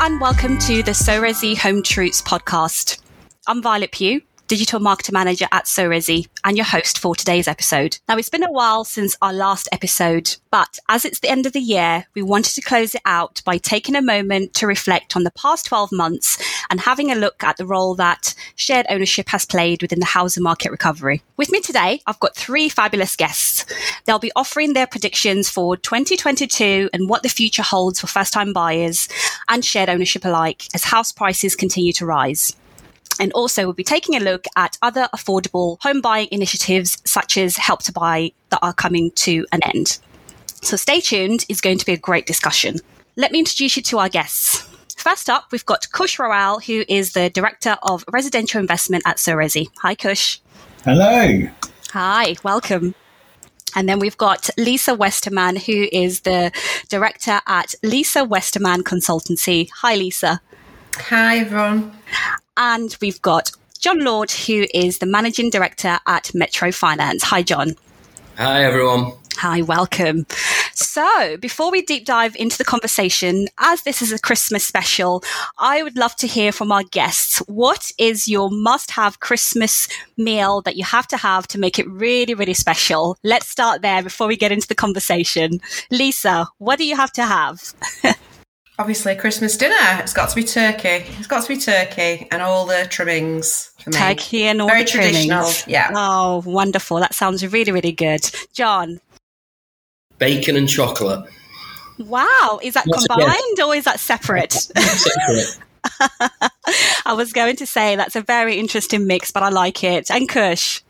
and welcome to the SO Resi Home Truths podcast. I'm Violet Pugh, Digital Marketer Manager at SO Resi, and your host for today's episode. Now, it's been a while since our last episode, but as it's the end of the year, we wanted to close it out by taking a moment to reflect on the past 12 months and having a look at the role that shared ownership has played within the housing market recovery. With me today, I've got three fabulous guests. They'll be offering their predictions for 2022 and what the future holds for first time buyers and shared ownership alike as house prices continue to rise. And also, we'll be taking a look at other affordable home buying initiatives, such as Help to Buy, that are coming to an end. So stay tuned, it's going to be a great discussion. Let me introduce you to our guests. First up, we've got Kush Rawal, who is the Director of Residential Investment at SO Resi. Hi, Kush. Hello. Hi, welcome. And then we've got Lisa Westerman, who is the Director at Lisa Westerman Consultancy. Hi, Lisa. Hi, everyone. And we've got Jon Lord, who is the Managing Director at Metro Finance. Hi, Jon. Hi, everyone. Hi, welcome. So, before we deep dive into the conversation, as this is a Christmas special, I would love to hear from our guests. What is your must have Christmas meal that you have to have to make it really, really special? Let's start there before we get into the conversation. Lisa, what do you have to have? Obviously, Christmas dinner. It's got to be turkey. It's got to be turkey and all the trimmings for me. Turkey and all Very the trimmings. traditional. Yeah. Oh, wonderful. That sounds really, really good. Jon, Bacon and chocolate. wow. Is that Yes, combined or is that separate? Separate. I was going to say that's a very interesting mix, but I like it. And Kush.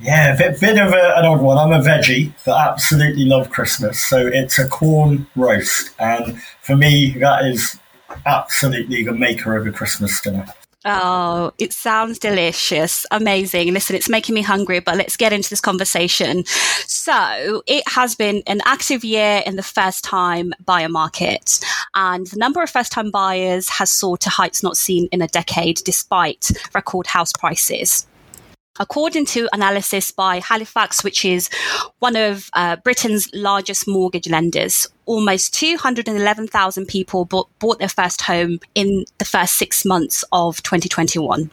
Yeah, a bit, bit of a, an odd one. I'm a veggie, but absolutely love Christmas. So it's a corn roast. And for me, that is absolutely the maker of a Christmas dinner. Oh, it sounds delicious. Amazing. Listen, it's making me hungry, but let's get into this conversation. So it has been an active year in the first time buyer market and the number of first time buyers has soared to heights not seen in a decade despite record house prices. According to analysis by Halifax, which is one of uh, Britain's largest mortgage lenders, almost 211,000 people bought, bought their first home in the first six months of 2021.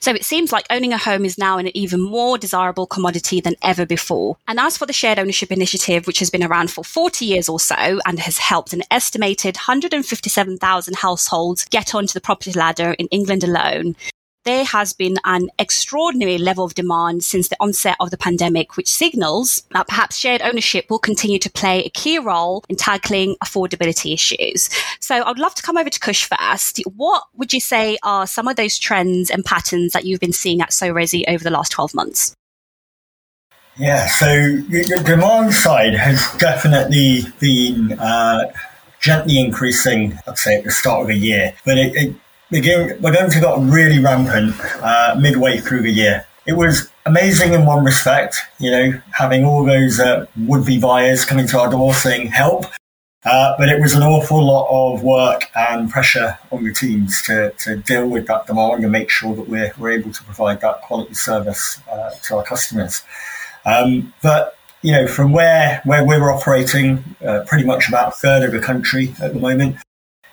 So it seems like owning a home is now an even more desirable commodity than ever before. And as for the shared ownership initiative, which has been around for 40 years or so and has helped an estimated 157,000 households get onto the property ladder in England alone, there has been an extraordinary level of demand since the onset of the pandemic, which signals that perhaps shared ownership will continue to play a key role in tackling affordability issues. So I'd love to come over to Kush first. What would you say are some of those trends and patterns that you've been seeing at SO Resi over the last 12 months? Yeah, so the demand side has definitely been uh, gently increasing, I'd say, at the start of the year. But it, it began, we're going to got really rampant uh, midway through the year. It was amazing in one respect, you know, having all those uh, would-be buyers coming to our door saying help. Uh, but it was an awful lot of work and pressure on the teams to, to deal with that demand and make sure that we're, we're able to provide that quality service uh, to our customers. Um, but you know, from where where we're operating, uh, pretty much about a third of the country at the moment,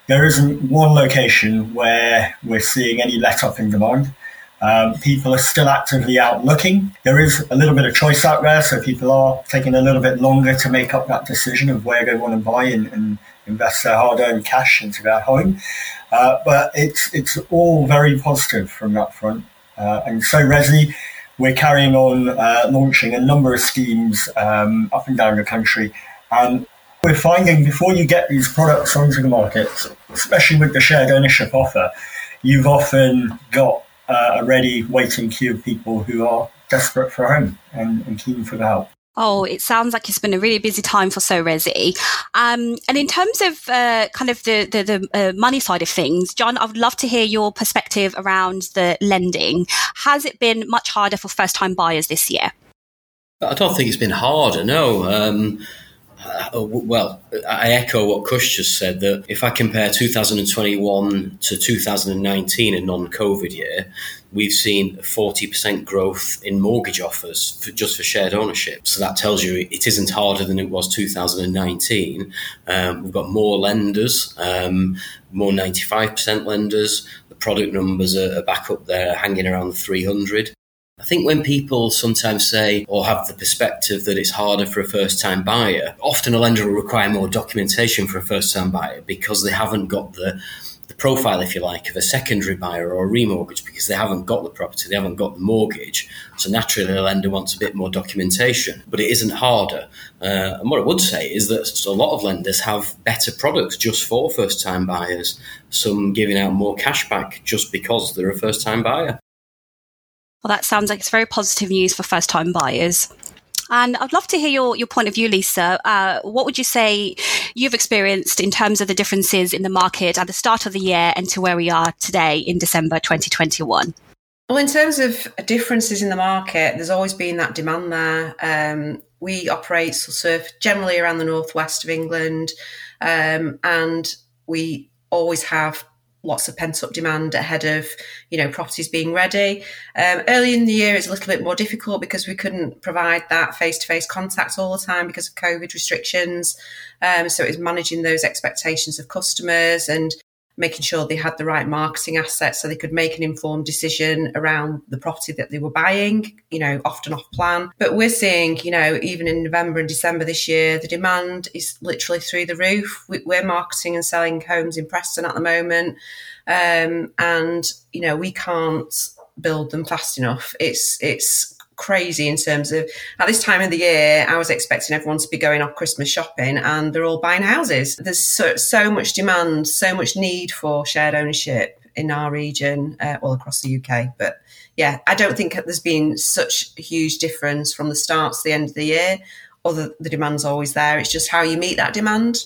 there isn't one location where we're seeing any let up in demand. Um, people are still actively out looking. There is a little bit of choice out there, so people are taking a little bit longer to make up that decision of where they want to buy and, and invest their hard-earned cash into their home. Uh, but it's it's all very positive from that front. Uh, and so Resi, we're carrying on uh, launching a number of schemes um, up and down the country, and we're finding before you get these products onto the market, especially with the shared ownership offer, you've often got uh, a ready waiting queue of people who are desperate for a home and, and keen for the help. Oh, it sounds like it's been a really busy time for SO Resi. Um, and in terms of uh, kind of the the, the uh, money side of things, Jon, I would love to hear your perspective around the lending. Has it been much harder for first time buyers this year? I don't think it's been harder, no. Um, well, I echo what Kush just said that if I compare 2021 to 2019, a non COVID year, we've seen 40% growth in mortgage offers for, just for shared ownership. So that tells you it isn't harder than it was 2019. Um, we've got more lenders, um, more 95% lenders. The product numbers are, are back up there, hanging around 300. I think when people sometimes say or have the perspective that it's harder for a first time buyer, often a lender will require more documentation for a first time buyer because they haven't got the the profile, if you like, of a secondary buyer or a remortgage because they haven't got the property, they haven't got the mortgage. So naturally, the lender wants a bit more documentation, but it isn't harder. Uh, and what I would say is that a lot of lenders have better products just for first time buyers, some giving out more cash back just because they're a first time buyer. Well, that sounds like it's very positive news for first time buyers. And I'd love to hear your, your point of view, Lisa. Uh, what would you say you've experienced in terms of the differences in the market at the start of the year and to where we are today in December 2021? Well, in terms of differences in the market, there's always been that demand there. Um, we operate sort of generally around the northwest of England, um, and we always have lots of pent up demand ahead of you know properties being ready. Um, early in the year, it's a little bit more difficult because we couldn't provide that face to face contact all the time because of COVID restrictions. Um, so it was managing those expectations of customers and making sure they had the right marketing assets so they could make an informed decision around the property that they were buying, you know, often off plan. But we're seeing, you know, even in November and December this year, the demand is literally through the roof. We're marketing and selling homes in Preston at the moment. Um, and, you know, we can't build them fast enough. It's, it's, crazy in terms of at this time of the year, I was expecting everyone to be going off Christmas shopping and they're all buying houses. There's so, so much demand, so much need for shared ownership in our region, uh, all across the UK. But yeah, I don't think there's been such a huge difference from the start to the end of the year. Although the demand's always there, it's just how you meet that demand.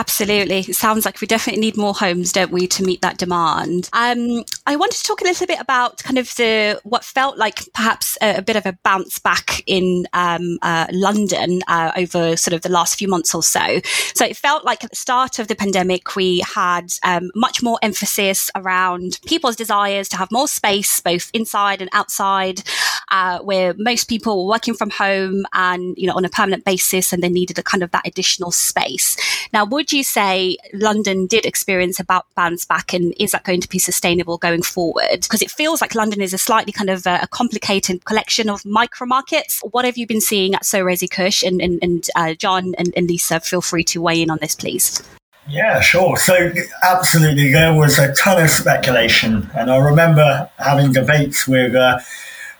Absolutely. It sounds like we definitely need more homes, don't we, to meet that demand. Um, I wanted to talk a little bit about kind of the what felt like perhaps a, a bit of a bounce back in um, uh, London uh, over sort of the last few months or so. So it felt like at the start of the pandemic, we had um, much more emphasis around people's desires to have more space, both inside and outside, uh, where most people were working from home and you know on a permanent basis, and they needed a kind of that additional space. Now, would you say London did experience a bounce back and is that going to be sustainable going forward? Because it feels like London is a slightly kind of a, a complicated collection of micro markets. What have you been seeing at So Resi Kush and, and, and uh, Jon and, and Lisa? Feel free to weigh in on this, please. Yeah, sure. So, absolutely, there was a ton of speculation. And I remember having debates with uh,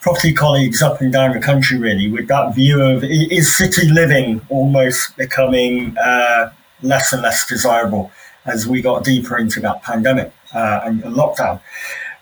property colleagues up and down the country, really, with that view of is city living almost becoming uh, less and less desirable as we got deeper into that pandemic uh, and lockdown.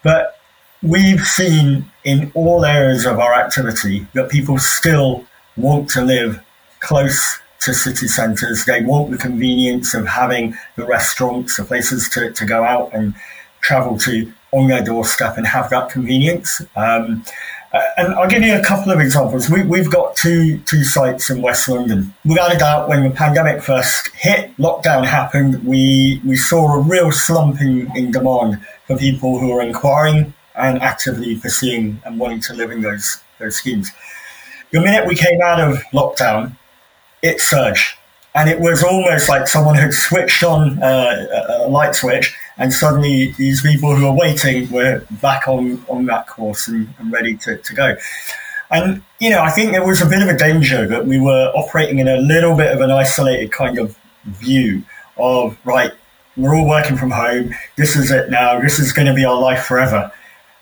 But we've seen in all areas of our activity that people still want to live close to city centres. They want the convenience of having the restaurants, the places to, to go out and travel to on their doorstep and have that convenience. Um, uh, and I'll give you a couple of examples. We, we've got two two sites in West London. Without a doubt, when the pandemic first hit, lockdown happened, we we saw a real slump in, demand for people who are inquiring and actively pursuing and wanting to live in those those schemes. The minute we came out of lockdown, it surged. And it was almost like someone had switched on uh, a light switch and suddenly these people who are waiting were back on, on that course and, and ready to, to go. And, you know, I think there was a bit of a danger that we were operating in a little bit of an isolated kind of view of, right, we're all working from home. This is it now. This is going to be our life forever.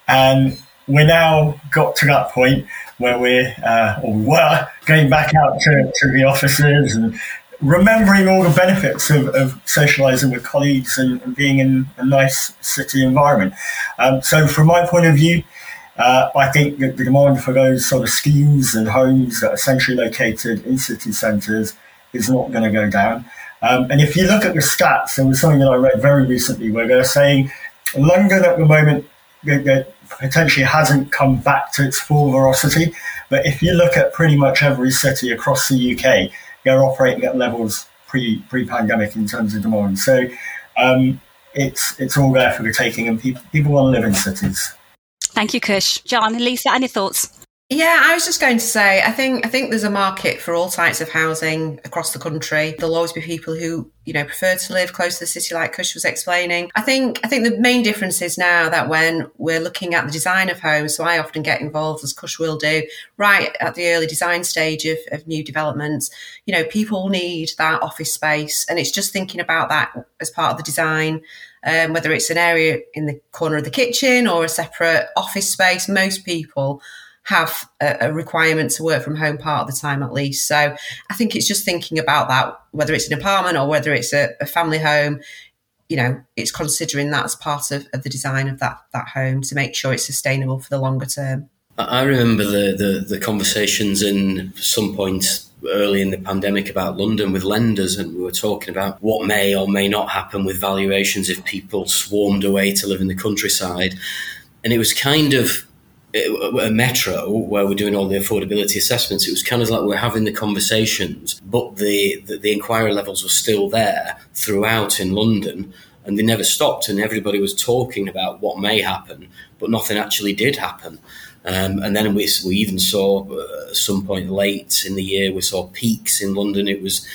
And we're now got to that point where we're, uh, or we were, going back out to, to the offices and remembering all the benefits of, of socializing with colleagues and, and, being in a nice city environment. Um, so, from my point of view, uh, I think that the demand for those sort of schemes and homes that are centrally located in city centres is not going to go down. Um, and if you look at the stats, there was something that I read very recently where they're saying London at the moment, potentially hasn't come back to its full velocity. But if you look at pretty much every city across the UK, they're operating at levels pre pre pandemic in terms of demand. So um, it's it's all there for the taking, and people people want to live in cities. Thank you, Kush. Jon, Lisa, any thoughts? Yeah, I was just going to say, I think I think there's a market for all types of housing across the country. There'll always be people who, you know, prefer to live close to the city, like Kush was explaining. I think I think the main difference is now that when we're looking at the design of homes, so I often get involved, as Kush will do, right at the early design stage of, of new developments. You know, people need that office space, and it's just thinking about that as part of the design. Um, whether it's an area in the corner of the kitchen or a separate office space, most people have a, a, requirement to work from home part of the time at least. So I think it's just thinking about that, whether it's an apartment or whether it's a, a family home. You know, it's considering that as part of, of the design of that that home to make sure it's sustainable for the longer term. I remember the, the, the conversations in some point early in the pandemic about London with lenders, and we were talking about what may or may not happen with valuations if people swarmed away to live in the countryside. And it was kind of a metro where we're doing all the affordability assessments, it was kind of like we're having the conversations, but the, the, the inquiry levels were still there throughout in London, and they never stopped, and everybody was talking about what may happen, but nothing actually did happen. Um, and then we, we even saw uh, at some point late in the year, we saw peaks in London. It was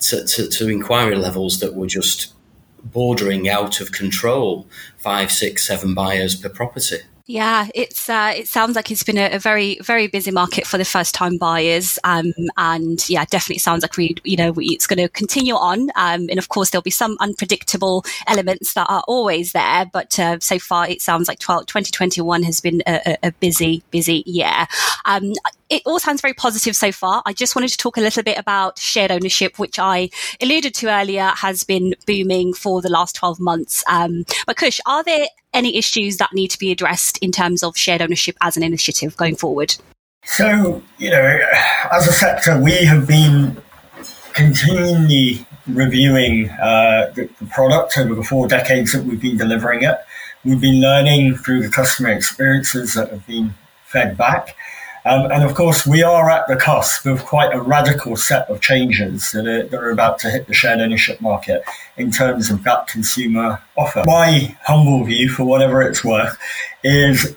to, to, to inquiry levels that were just bordering out of control five, six, seven buyers per property. Yeah, it's uh, it sounds like it's been a, a, very very busy market for the first time buyers, um, and yeah, definitely sounds like we you know it's going to continue on, um, and of course there'll be some unpredictable elements that are always there, but uh, so far it sounds like 12, 2021 has been a, a busy busy year. Um, it all sounds very positive so far. I just wanted to talk a little bit about shared ownership, which I alluded to earlier has been booming for the last 12 months. Um, but Kush, are there any issues that need to be addressed in terms of shared ownership as an initiative going forward? So, you know, as a sector, we have been continually reviewing uh, the, the product over the four decades that we've been delivering it. We've been learning through the customer experiences that have been fed back. Um, and of course, we are at the cusp of quite a radical set of changes that are, that are about to hit the shared ownership market in terms of that consumer offer. My humble view, for whatever it's worth, is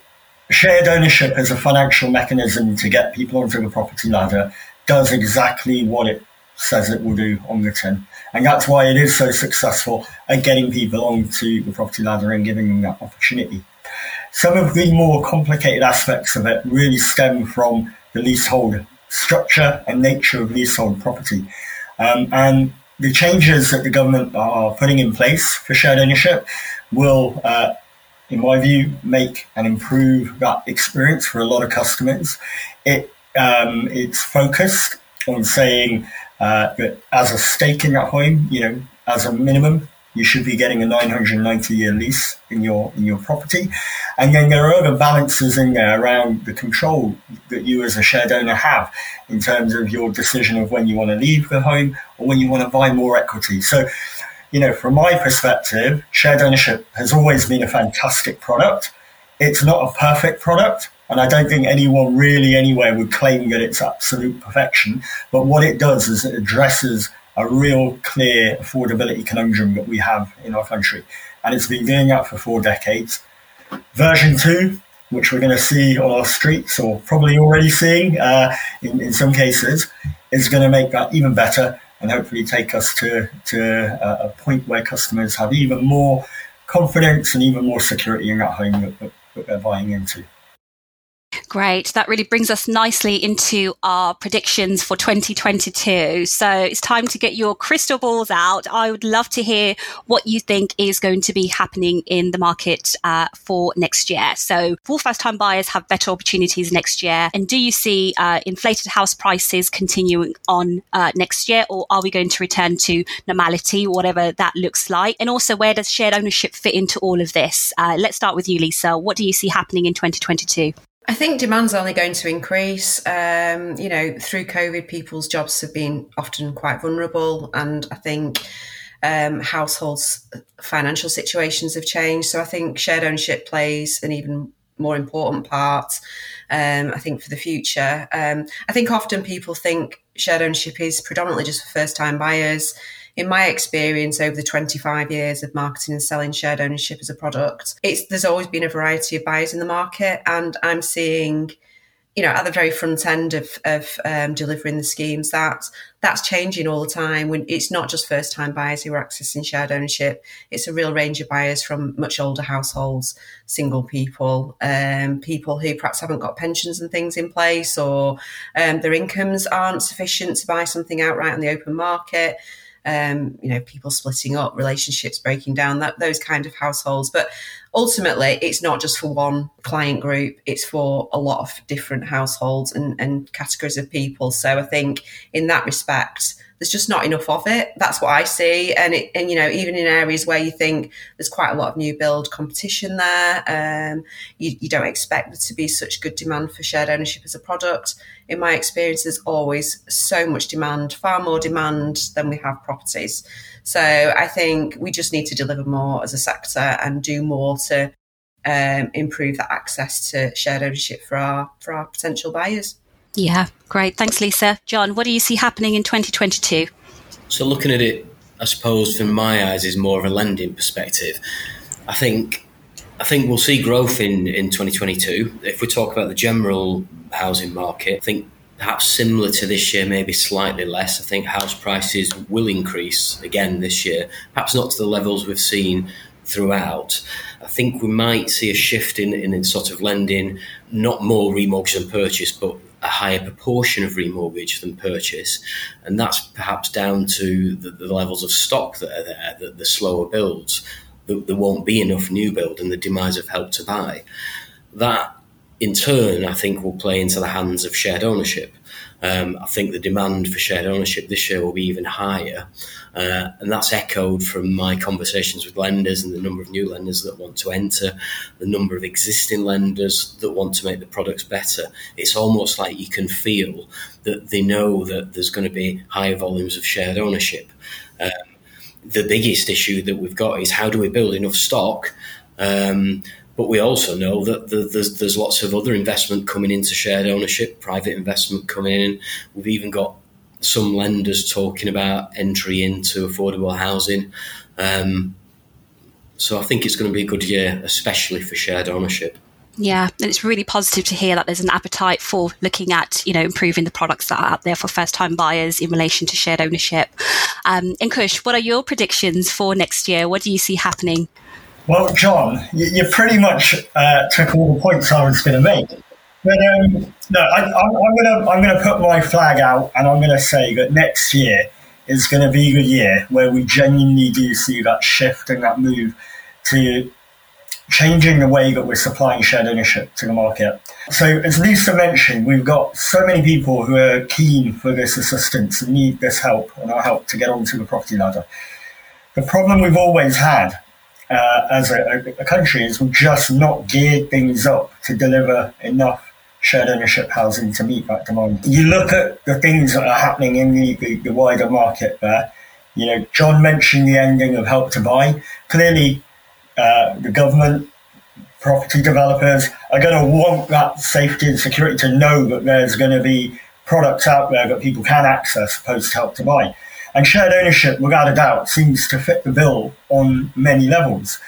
shared ownership as a financial mechanism to get people onto the property ladder does exactly what it says it will do on the tin. And that's why it is so successful at getting people onto the property ladder and giving them that opportunity. Some of the more complicated aspects of it really stem from the leasehold structure and nature of leasehold property. Um, and the changes that the government are putting in place for shared ownership will, uh, in my view, make and improve that experience for a lot of customers. It um, it's focused on saying uh, that as a stake in that home, you know, as a minimum, you should be getting a 990 year lease in your in your property. And then there are other balances in there around the control that you as a shared owner have in terms of your decision of when you want to leave the home or when you want to buy more equity. So, you know, from my perspective, shared ownership has always been a fantastic product. It's not a perfect product. And I don't think anyone really anywhere would claim that it's absolute perfection. But what it does is it addresses a real clear affordability conundrum that we have in our country. And it's been doing that for four decades. Version two, which we're going to see on our streets or probably already seeing uh, in, in some cases, is going to make that even better and hopefully take us to, to a, a point where customers have even more confidence and even more security in that home that, that they're buying into. Great. That really brings us nicely into our predictions for 2022. So it's time to get your crystal balls out. I would love to hear what you think is going to be happening in the market uh, for next year. So will first time buyers have better opportunities next year? And do you see uh, inflated house prices continuing on uh, next year or are we going to return to normality, whatever that looks like? And also where does shared ownership fit into all of this? Uh, let's start with you, Lisa. What do you see happening in 2022? I think demand's only going to increase. Um, you know, through COVID, people's jobs have been often quite vulnerable, and I think um, households' financial situations have changed. So I think shared ownership plays an even more important part. Um, I think for the future, um, I think often people think shared ownership is predominantly just for first time buyers. In my experience over the 25 years of marketing and selling shared ownership as a product, it's there's always been a variety of buyers in the market, and I'm seeing you know, at the very front end of, of um, delivering the schemes, that that's changing all the time. When it's not just first time buyers who are accessing shared ownership, it's a real range of buyers from much older households, single people, um, people who perhaps haven't got pensions and things in place, or um, their incomes aren't sufficient to buy something outright on the open market um, you know, people splitting up, relationships breaking down, that those kind of households. But ultimately, it's not just for one client group; it's for a lot of different households and, and categories of people. So I think in that respect, there's just not enough of it. That's what I see. And it, and you know, even in areas where you think there's quite a lot of new build competition there, um, you, you don't expect there to be such good demand for shared ownership as a product. In my experience, there's always so much demand, far more demand than we have properties. So I think we just need to deliver more as a sector and do more to um, improve that access to shared ownership for our for our potential buyers. Yeah, great. Thanks, Lisa. Jon, what do you see happening in 2022? So, looking at it, I suppose, from my eyes, is more of a lending perspective. I think. I think we'll see growth in, in 2022. If we talk about the general housing market, I think perhaps similar to this year, maybe slightly less. I think house prices will increase again this year, perhaps not to the levels we've seen throughout. I think we might see a shift in, in sort of lending, not more remortgage than purchase, but a higher proportion of remortgage than purchase, and that's perhaps down to the, the levels of stock that are there, the, the slower builds. The, there won't be enough new build, and the demise of help to buy. That, in turn, I think will play into the hands of shared ownership. Um, I think the demand for shared ownership this year will be even higher. Uh, and that's echoed from my conversations with lenders and the number of new lenders that want to enter, the number of existing lenders that want to make the products better. It's almost like you can feel that they know that there's going to be higher volumes of shared ownership. Um, the biggest issue that we've got is how do we build enough stock um, but we also know that there's, there's lots of other investment coming into shared ownership, private investment coming in. We've even got some lenders talking about entry into affordable housing. Um, so I think it's going to be a good year, especially for shared ownership. Yeah, and it's really positive to hear that there's an appetite for looking at, you know, improving the products that are out there for first-time buyers in relation to shared ownership. Um, and Kush, what are your predictions for next year? What do you see happening? Well, Jon, you, you pretty much uh, took all the points I was going to make. But um, no, I, am going to I'm going to put my flag out, and I'm going to say that next year is going to be the year where we genuinely do see that shift and that move to changing the way that we're supplying shared ownership to the market. So, as Lisa mentioned, we've got so many people who are keen for this assistance and need this help and our help to get onto the property ladder. The problem we've always had uh, as a, a, country is we've just not geared things up to deliver enough shared ownership housing to meet that demand. You look at the things that are happening in the, the, the wider market there. You know, Jon mentioned the ending of Help to Buy. Clearly, uh, the government, property developers are going to want that safety and security to know that there's going to be products out there that people can access post Help to Buy. And shared ownership, without a doubt, seems to fit the bill on many levels.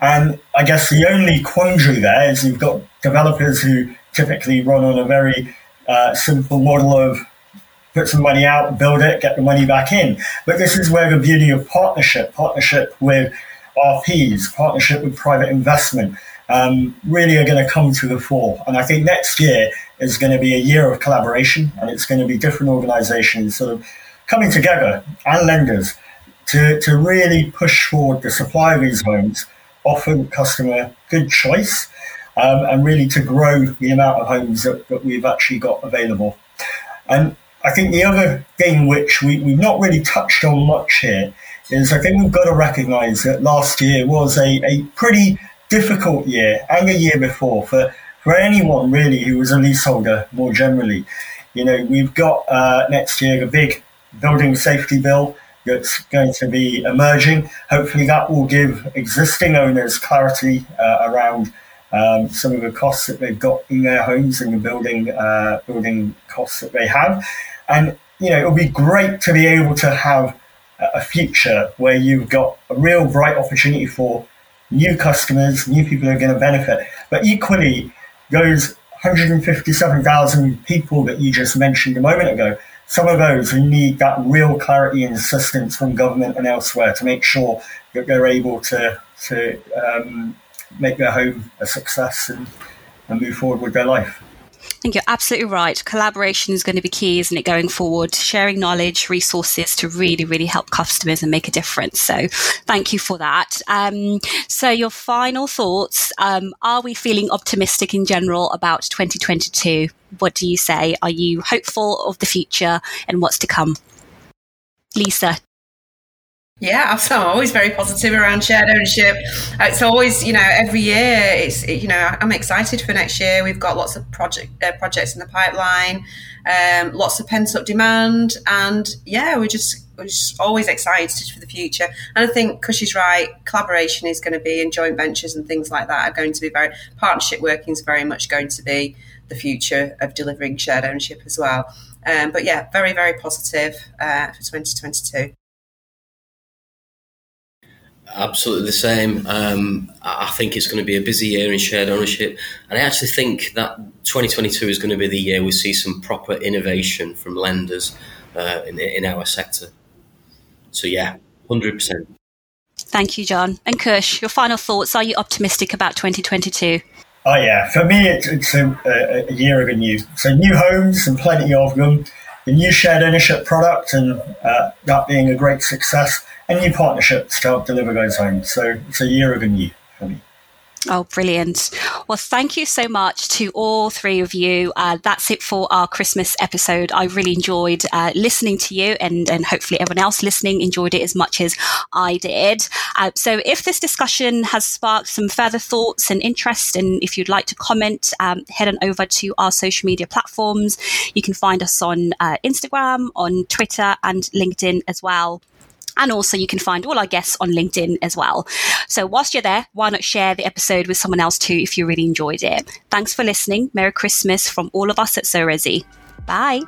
And I guess the only quandary there is you've got developers who typically run on a very uh, simple model of put some money out, build it, get the money back in. But this is where the beauty of partnership, partnership with RPs, partnership with private investment, um, really are going to come to the fore. And I think next year is going to be a year of collaboration, and it's going to be different organisations sort of coming together and lenders to, to really push forward the supply of these homes, offer the customer good choice, um, and really to grow the amount of homes that, that we've actually got available. And I think the other thing which we, we've not really touched on much here is I think we've got to recognise that last year was a, a pretty difficult year and a year before for, for anyone really who was a leaseholder more generally. You know, we've got uh, next year a big building safety bill that's going to be emerging. Hopefully, that will give existing owners clarity uh, around um, some of the costs that they've got in their homes and the building uh, building costs that they have. And you know, it'll be great to be able to have a future where you've got a real bright opportunity for new customers, new people who are going to benefit. But equally, those 157,000 people that you just mentioned a moment ago, some of those who need that real clarity and assistance from government and elsewhere to make sure that they're able to, to um, make their home a success and, and move forward with their life. Think you're absolutely right. Collaboration is going to be key, isn't it, going forward? Sharing knowledge, resources to really, really help customers and make a difference. So, thank you for that. Um, so, your final thoughts um, are we feeling optimistic in general about 2022? What do you say? Are you hopeful of the future and what's to come? Lisa, yeah, I'm always very positive around shared ownership. It's always, you know, every year. It's, you know, I'm excited for next year. We've got lots of project uh, projects in the pipeline, um, lots of pent up demand, and yeah, we're just we're just always excited for the future. And I think Kush right. Collaboration is going to be, and joint ventures and things like that are going to be very partnership working is very much going to be the future of delivering shared ownership as well. Um, but yeah, very very positive uh, for 2022 absolutely the same. Um, I think it's going to be a busy year in shared ownership, and I actually think that 2022 is going to be the year we see some proper innovation from lenders uh, in, in our sector. So yeah, hundred percent. Thank you, Jon and Kush. Your final thoughts? Are you optimistic about 2022? Oh yeah, for me it's, it's a, a, year of a new. So new homes and plenty of them. The new shared ownership product and uh, that being a great success and new partnerships to help deliver those homes. So it's a year of a new for me. Oh, brilliant. Well, thank you so much to all three of you. Uh, that's it for our Christmas episode. I really enjoyed uh, listening to you, and, and hopefully everyone else listening enjoyed it as much as I did. Uh, so, if this discussion has sparked some further thoughts and interest, and if you'd like to comment, um, head on over to our social media platforms. You can find us on uh, Instagram, on Twitter, and LinkedIn as well. And also, you can find all our guests on LinkedIn as well. So, whilst you're there, why not share the episode with someone else too if you really enjoyed it? Thanks for listening. Merry Christmas from all of us at So. Bye.